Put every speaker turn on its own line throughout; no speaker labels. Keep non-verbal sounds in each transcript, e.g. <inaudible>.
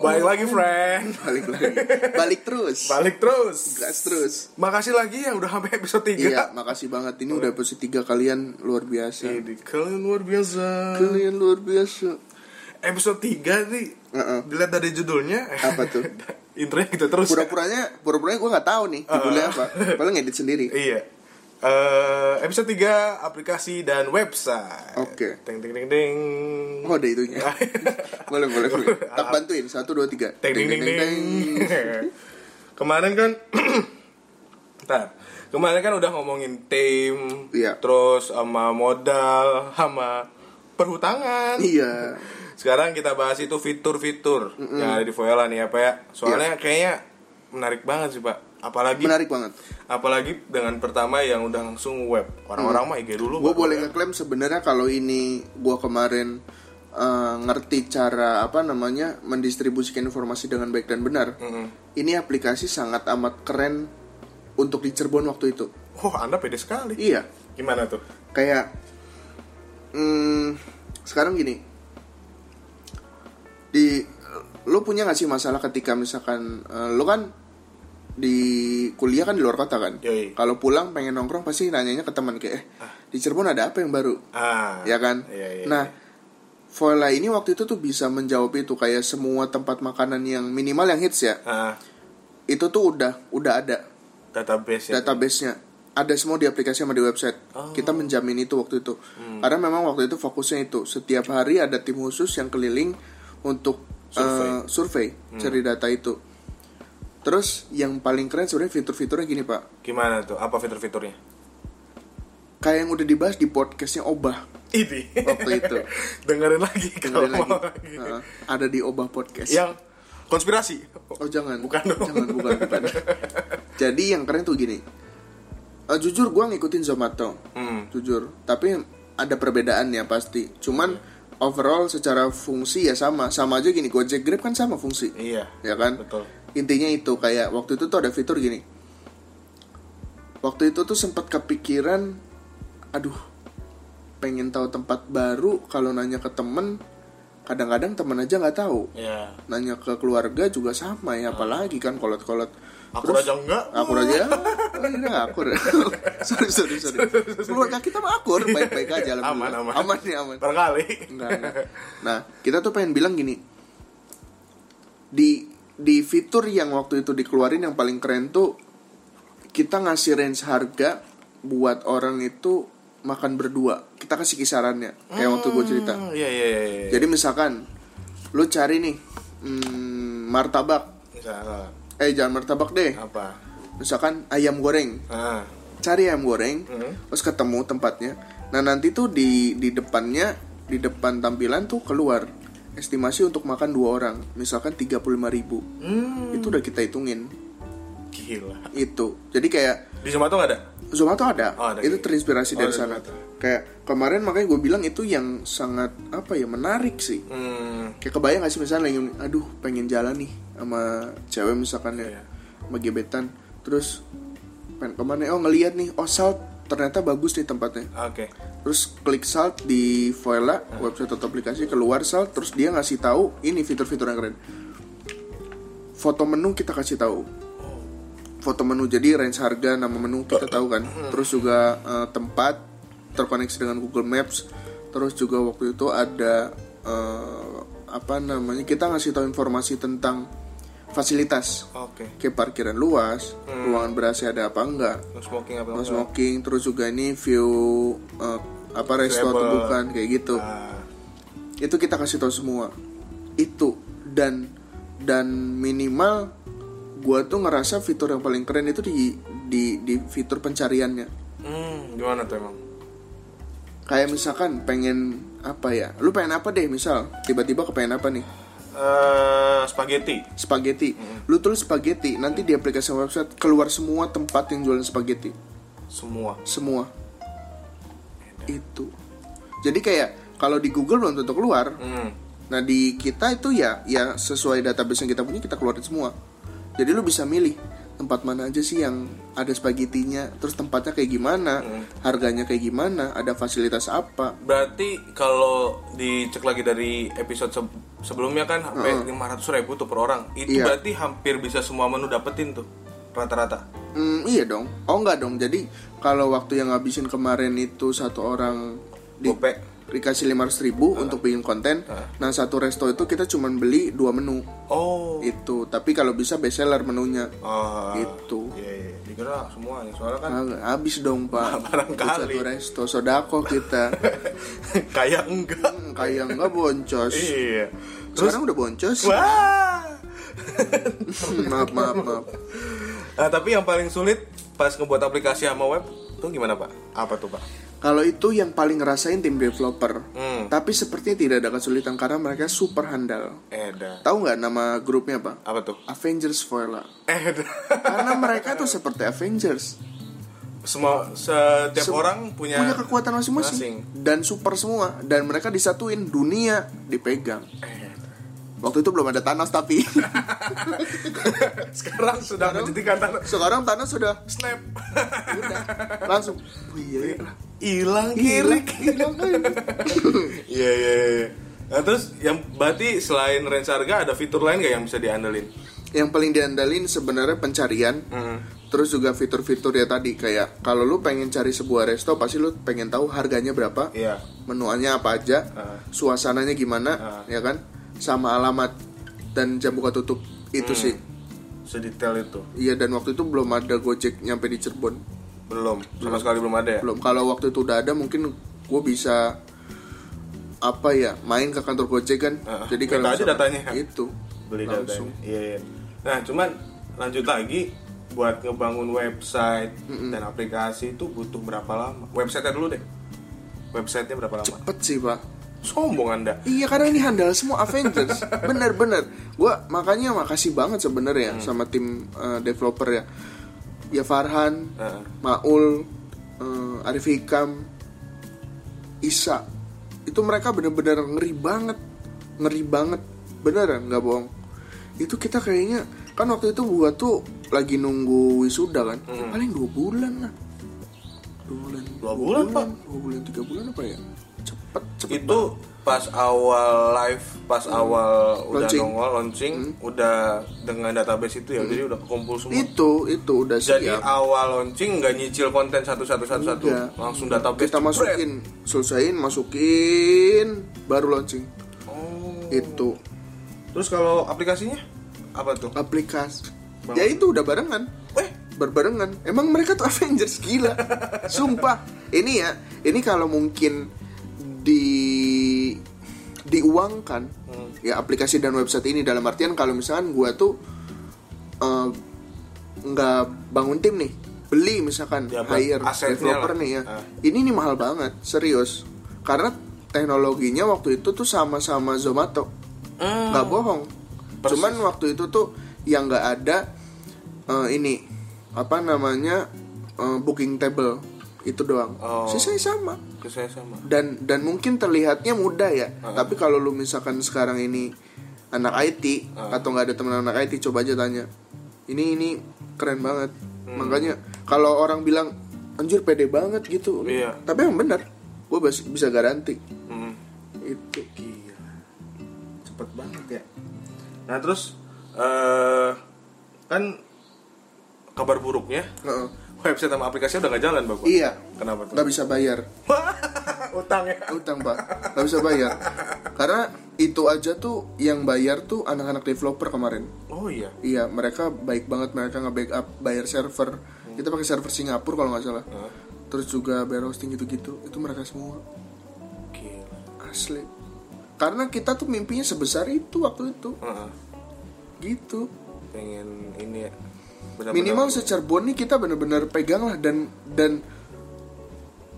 Balik lagi, friend. <laughs>
balik lagi balik terus
Balik terus.
gas terus
Makasih lagi yang udah sampai episode 3.
iya makasih banget ini udah episode 3 kalian luar biasa
Ini kalian luar biasa.
kalian luar biasa
Episode 3 nih.
Heeh.
Dilihat dari judulnya.
Apa tuh? <laughs>
Intronya gitu terus.
pura-puranya pura-puranya gue nggak tahu nih judulnya apa paling ngedit sendiri
Iya. Eh, episode 3 aplikasi dan website.
Oke.
Ting ting ting ting.
oh ada itunya <laughs> boleh boleh boleh tak bantuin satu dua tiga
Ting ting ting ting. <laughs> Kemarin kan <clears throat> Ntar. Kemarin kan udah ngomongin tim,
Iya.
terus sama modal, sama perhutangan.
iya <laughs>
Sekarang kita bahas itu fitur-fitur yang ada di Voyala nih apa ya? Soalnya kayaknya menarik banget sih pak. Apalagi
menarik banget
apalagi dengan pertama yang udah langsung web. Orang-orang mah IG dulu.
gue boleh
web.
ngeklaim sebenarnya kalau ini gue kemarin eh, ngerti cara apa namanya mendistribusikan informasi dengan baik dan benar
Mm-mm.
ini aplikasi sangat amat keren untuk di Cirebon waktu itu
Oh, anda pede sekali.
iya
Gimana tuh?
kayak hmm, sekarang gini di lo punya gak sih masalah ketika misalkan eh, lo kan di kuliah kan di luar kota kan? Kalau pulang pengen nongkrong pasti nanyanya ke teman kayak eh di Cirebon ada apa yang baru?
Ah.
ya kan?
Iya, iya,
nah Voila ini waktu itu tuh bisa menjawab itu kayak semua tempat makanan yang minimal yang hits ya.
Ah,
itu tuh udah udah ada.
Database ya.
database-nya. Ada semua di aplikasi sama di website.
Oh.
kita menjamin itu waktu itu. Karena memang waktu itu fokusnya itu setiap hari ada tim khusus yang keliling untuk
Survei.
eh, survei cari data itu terus yang paling keren sebenarnya fitur-fiturnya gini pak
Gimana tuh? Apa fitur-fiturnya?
kayak yang udah dibahas di podcastnya Obah
Ini.
waktu itu <laughs>
Dengerin lagi kalau
Dengerin lagi
lagi.
Heeh, ada di Obah podcast
Yang konspirasi.
Oh jangan,
Bukan dong.
jangan bukan bukan. <laughs> Jadi yang keren tuh gini, Eh, jujur gue ngikutin Zomato,
Hmm.
jujur. Tapi ada perbedaannya pasti. Cuman overall secara fungsi ya sama, sama aja gini. Gojek Grab kan sama fungsi,
Iya.
ya kan?
Betul.
Intinya itu kayak waktu itu tuh ada fitur gini. Waktu itu tuh sempat kepikiran, aduh, pengen tahu tempat baru. Kalau nanya ke temen, kadang-kadang temen aja nggak tahu
Iya.
nanya ke keluarga juga sama ya apalagi kan kolot-kolot
Aku aja enggak.
akur aja oh, ini nggak akur <laughs> sorry sorry sorry keluarga kita mah akur baik-baik aja
Aman, aman.
aman nih aman
Barangkali.
Enggak, enggak. nah kita tuh pengen bilang gini di di fitur yang waktu itu dikeluarin yang paling keren tuh kita ngasih range harga buat orang itu makan berdua kita kasih kisarannya kayak waktu gue cerita
Hmm, Iya, iya, iya.
jadi misalkan lu cari nih hmm, martabak,
Misalnya
eh jangan martabak deh.
apa?
Misalkan ayam goreng.
Ah.
Cari ayam goreng,
Hmm.
terus ketemu tempatnya. Nah, nanti tuh di di depannya di depan tampilan tuh keluar estimasi untuk makan dua orang, misalkan 35.000 ribu
Hmm.
Itu udah kita hitungin.
Gila.
Itu. Jadi kayak
Di Zomato ada?
Zomato ada.
Oh, ada
itu
gitu.
terinspirasi
Oh,
dari sana.
Zomato.
Kayak kemarin makanya gue bilang itu yang sangat apa ya menarik sih.
Hmm.
kayak kebayang gak sih misalnya lagi aduh pengen jalan nih sama cewek misalkan ya
Iya.
sama gebetan terus pengen ke mana oh ngelihat nih oh salt ternyata bagus nih tempatnya.
Oke.
terus klik salt di Voila website atau aplikasi keluar salt terus dia ngasih tahu ini fitur-fitur yang keren. Foto menu kita kasih tahu. Foto menu jadi range harga nama menu kita tahu kan? Terus juga eh, tempat terkoneksi dengan Google Maps terus juga waktu itu ada eh, apa namanya kita ngasih tahu informasi tentang fasilitas.
Oke.
kayak parkiran luas ruangan ber-AC ada apa enggak?
No smoking apa
no smoking terus juga ini view eh, apa resto atau bukan kayak gitu.
Ah.
itu kita kasih tahu semua. Itu dan dan minimal gua tuh ngerasa fitur yang paling keren itu di di di fitur pencariannya.
Hmm, gimana tuh emang?
kayak misalkan pengen apa ya? Lu pengen apa deh misal? Tiba-tiba kepengen apa nih
Eh, spaghetti.
spaghetti lu tulis spaghetti nanti di aplikasi website keluar semua tempat yang jualan spaghetti
Semua.
semua itu jadi kayak kalau di Google belum tentu keluar
Hmm.
Nah di kita itu ya ya sesuai database yang kita punya kita keluarin semua. Jadi lu bisa milih tempat mana aja sih yang ada spagettinya, terus tempatnya kayak gimana, harganya kayak gimana, ada fasilitas apa.
Berarti kalau dicek lagi dari episode sebelumnya kan sampai lima ratus ribu tuh per orang. Itu
Iya.
berarti hampir bisa semua menu dapetin tuh rata-rata.
Hmm, iya dong. Oh enggak dong. Jadi kalau waktu yang ngabisin kemarin itu satu orang di
Gope.
dikasih 500 ribu untuk bikin konten. Nah satu resto itu kita cuman beli dua menu
Oh.
itu. Tapi kalau bisa best seller menunya.
Ah,
Itu.
Iya, iya. Dikira semuanya. Soalnya kan
habis dong pak. <laughs>
Barangkali.
Satu resto sodako kita. <laughs>
kayak enggak.
Hmm, Kayak enggak boncos.
Iya.
Sekarang udah boncos.
Wah.
maaf maaf maaf.
Nah, tapi yang paling sulit pas ngebuat aplikasi sama web tuh gimana, Pak? Apa tuh, Pak?
Kalau itu yang paling ngerasain tim developer.
Hmm.
Tapi sepertinya tidak ada kesulitan karena mereka super handal.
Eda.
Tahu nggak nama grupnya apa?
Apa tuh?
Avengers Voila.
Eda.
Karena mereka tuh seperti Avengers,
Semua setiap
Sem-
orang punya
punya kekuatan masing-masing dan super semua dan mereka disatuin dunia dipegang.
Eda.
Waktu itu belum ada Thanos tapi <laughs> <laughs>
Sekarang sudah menjadikan tanah
sekarang Thanos sudah
snap.
udah langsung. Oh iya, iya.
Hilang
Hilang,
kiri.
hilang kan. <laughs>
Iya, iya, iya. Nah, terus yang berarti selain range harga ada fitur lain nggak yang bisa diandelin?
Yang paling diandalin sebenarnya pencarian. Terus juga fitur-fitur ya tadi kayak kalau lu pengen cari sebuah resto pasti lu pengen tahu harganya berapa,
Iya.
menuannya apa aja,
Ah.
suasananya gimana,
Ah.
ya kan, sama alamat dan jam buka tutup itu
Hmm.
sih.
Sedetail itu.
Iya dan waktu itu belum ada Gojek nyampe di Cirebon.
Belum, sama sekali belum ada ya.
Belum. Kalau waktu itu udah ada mungkin gue bisa apa ya main ke kantor Gojek kan.
Ah,
Jadi kalau
aja datanya.
Itu.
beli
Langsung.
datanya. Iya, iya. Nah, cuman lanjut lagi buat ngebangun website dan aplikasi itu butuh berapa lama? Websitenya dulu deh. Websitenya berapa lama?
Cepet sih pak.
Sombong anda.
Iya karena ini handal semua Avengers. Bener-bener. Gua makanya makasih banget sebenarnya
Hmm.
sama tim eh, developer ya. Ya Farhan,
Heeh.
Maul, eh, Arif Hikam, Isa. Itu mereka bener-bener ngeri banget. Ngeri banget. Beneran nggak bohong. Itu kita kayaknya kan waktu itu gua tuh lagi nunggu wisuda kan. Paling dua bulan lah. Dua bulan.
Hmm. Dua bulan, Pak?
Dua bulan tiga bulan apa ya?
Itu pas awal live, pas awal udah
Launching.
nongol launching, udah dengan database itu ya, jadi udah kumpul semua.
Itu itu udah
Jadi
siap.
awal launching nggak nyicil konten satu-satu satu-satu,
Enggak.
langsung database.
kita masukin selesaiin masukin baru launching
Oh.
itu
Terus kalau aplikasinya apa tuh?
aplikasi
Bangun.
ya itu udah barengan
Eh,
berbarengan emang mereka tuh <laughs> Avengers gila sumpah ini ya ini kalau mungkin di diuangkan
Hmm.
ya aplikasi dan website ini dalam artian kalau misalkan gua tuh eh, nggak bangun tim nih beli misalkan
Ya,
hire developer
lah.
nih ya
Ah.
ini nih mahal banget serius karena teknologinya waktu itu tuh sama-sama Zomato
Hmm.
nggak bohong
Persis.
cuman waktu itu tuh yang nggak ada eh, ini apa namanya eh, booking table itu doang
Oh.
sisanya sama
ke saya sama.
dan dan mungkin terlihatnya mudah ya tapi kalau lu misalkan sekarang ini anak IT atau nggak ada teman anak IT coba aja tanya ini ini keren banget
Hmm.
makanya kalau orang bilang anjir pede banget gitu
Iya.
tapi emang benar gue bisa garansi
Hmm.
itu
Gila. Cepet banget ya. Nah, terus eh kan kabar buruknya
Heeh.
Website sama aplikasi udah nggak jalan, Bapak.
iya
Kenapa tuh?
nggak bisa bayar <laughs>
Utang ya.
utang pak nggak bisa bayar karena itu aja tuh yang bayar tuh anak-anak developer kemarin
Oh iya.
iya mereka baik banget mereka nge-backup bayar server kita pakai server Singapura kalau nggak salah
Hah?
terus juga bayar hosting gitu-gitu itu mereka semua
Gila.
asli karena kita tuh mimpinya sebesar itu waktu itu
Heeh.
gitu
Pengen ini ya. Benar-benar-
minimal secarbon nih kita bener-bener pegang lah dan dan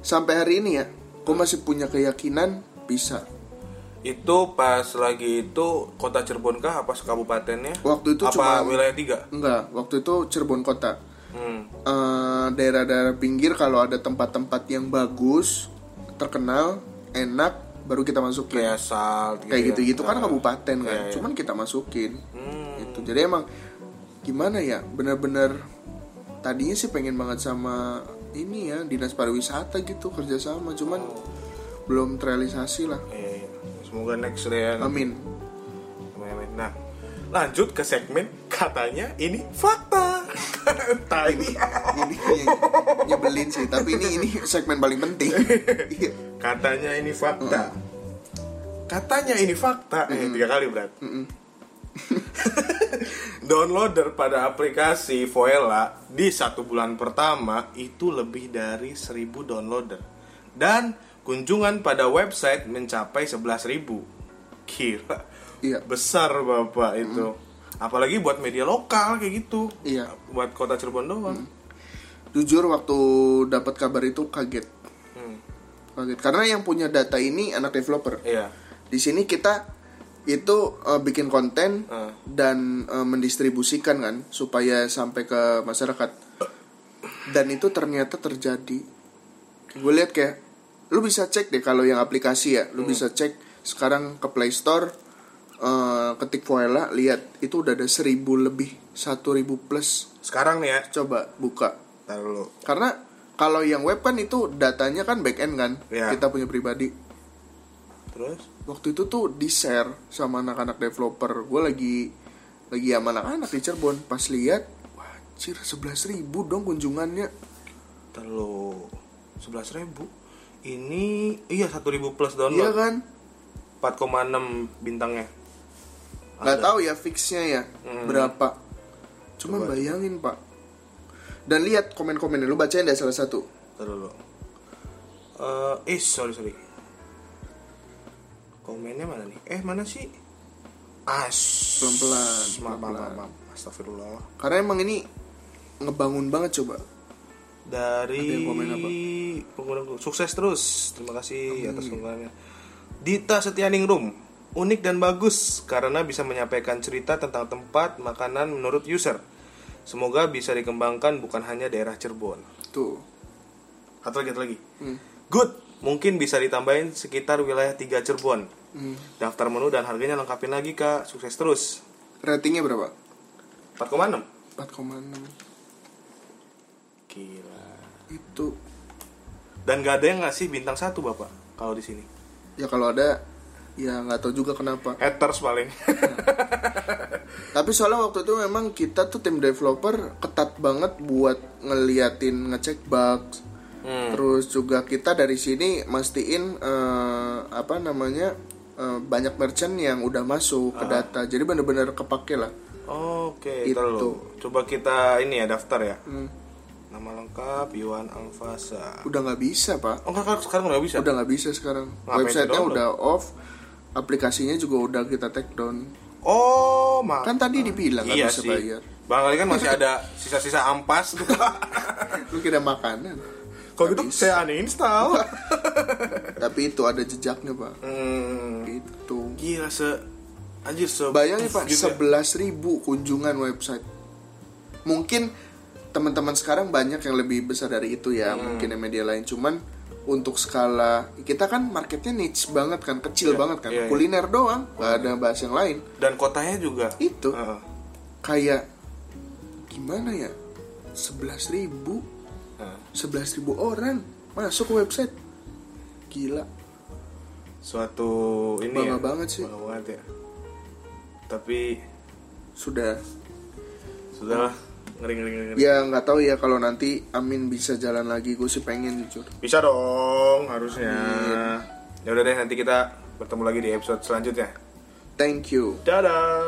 sampai hari ini ya gue masih punya keyakinan bisa
itu pas lagi itu kota Cirebon kah apa kabupatennya?
Waktu itu
apa
cuma-
wilayah tiga?
enggak waktu itu Cirebon kota
Hmm.
Eh, daerah-daerah pinggir kalau ada tempat-tempat yang bagus terkenal enak baru kita masukin
Kayak salt gitu
kayak
ya.
gitu-gitu kan
Nah.
kabupaten kan
Iya, iya.
cuman kita masukin
Hmm.
itu jadi emang gimana ya? Bener-bener tadinya sih pengen banget sama ini ya dinas pariwisata gitu kerjasama cuman belum terrealisasi lah.
Iya, iya. Semoga next deh ya.
amin.
Lanjut ke segmen katanya ini fakta. <laughs> Entah ini
ini yang nyebelin sih tapi ini ini segmen paling penting. <laughs> Iya.
katanya ini fakta. Katanya ini fakta. Eh tiga kali berat <laughs> downloader pada aplikasi Voela di satu bulan pertama itu lebih dari 1000 downloader. Dan kunjungan pada website mencapai 11.000 kira
Iya.
besar bapak itu. Apalagi buat media lokal kayak gitu.
Iya.
buat kota Cirebon doang.
Jujur waktu dapat kabar itu kaget.
Hmm.
kaget. Karena yang punya data ini anak developer.
Iya.
Di sini kita itu eh, bikin konten
Ah.
dan eh, mendistribusikan kan supaya sampai ke masyarakat. Dan itu ternyata terjadi. Gue lihat kayak lu bisa cek deh kalau yang aplikasi ya lu bisa cek sekarang ke Play Store eh, ketik Voela lihat itu udah ada seribu lebih satu ribu plus.
Sekarang nih ya?
Coba buka.
Ntar dulu
karena kalau yang web kan itu datanya kan back end kan
Iya.
kita punya pribadi.
Terus
waktu itu tuh di share sama anak-anak developer. Gue lagi lagi sama anak-anak di Cirebon. Pas lihat wajir sebelas ribu dong kunjungannya.
Ntar dulu sebelas ribu? Ini iya 1000 plus
iya
download
kan
4,6 bintangnya.
Nggak tahu ya fixnya ya
Hmm.
berapa. Cuman
Coba.
bayangin pak. Dan lihat komen-komennya lu bacain deh salah satu.
Ntar dulu. Eh, eh sorry sorry komennya mana nih? Eh mana sih? As
Pelan-pelan,
maaf maaf maaf, maaf. astagfirullah.
Karena emang ini ngebangun banget coba.
Dari pengguna sukses terus. Terima kasih atas dukungannya Dita Setianingrum unik dan bagus karena bisa menyampaikan cerita tentang tempat makanan menurut user. Semoga bisa dikembangkan bukan hanya daerah Cirebon.
Tuh.
Atau lagi atau lagi.
Hmm.
good mungkin bisa ditambahin sekitar wilayah 3 Cirebon
Hmm.
daftar menu dan harganya lengkapin lagi kak. Sukses terus.
Ratingnya berapa?
4,6
4,6
gila.
Itu.
Dan gak ada yang ngasih bintang satu bapak kalau di sini.
Ya kalau ada ya nggak tahu juga kenapa.
Haters paling. <laughs>
Tapi soalnya waktu itu memang kita tuh tim developer ketat banget buat ngeliatin ngecek bugs.
Hmm.
Terus juga kita dari sini mastiin eh, apa namanya eh, banyak merchant yang udah masuk ke data. Jadi bener-bener kepake lah.
Oke,
Itu.
itu. Coba kita ini ya daftar ya.
Hmm.
Nama lengkap Iwan Alfasa.
Udah nggak bisa pak.
Oh, sekarang sekarang nggak bisa.
Udah nggak bisa sekarang.
Ngapain
Websitenya udah off. Aplikasinya juga udah kita take down.
Oh, mak.
Kan tadi dibilang nggak
iya
bisa
sih.
bayar.
Bang kali kan masih <laughs> ada sisa-sisa ampas. <laughs>
Lu kira makanan.
Kalau gitu saya uninstall. <laughs>
Tapi itu ada jejaknya pak.
hmm. Gila se anjir se
Bayangin pak,
gitu ya.
11 ribu kunjungan website. Mungkin teman-teman sekarang banyak yang lebih besar dari itu ya,
Hmm.
mungkin yang media lain. Cuman untuk skala kita kan marketnya niche banget kan, kecil
Iya,
banget kan,
iya, iya.
kuliner doang, nggak ada bahas yang lain.
dan kotanya juga.
Itu
Heeh.
kayak gimana ya? 11 ribu,
Heeh.
11 ribu orang masuk ke website, gila.
Suatu ini
Bangga
ya.
banget sih.
Bangga banget ya. Tapi
Sudah
sudahlah ngeri ngeri ngeri. ngeri.
ya nggak tahu ya kalau nanti Amin bisa jalan lagi, gue sih pengen jujur.
Bisa dong harusnya. Ya udah deh nanti kita bertemu lagi di episode selanjutnya.
Thank you.
Dadah.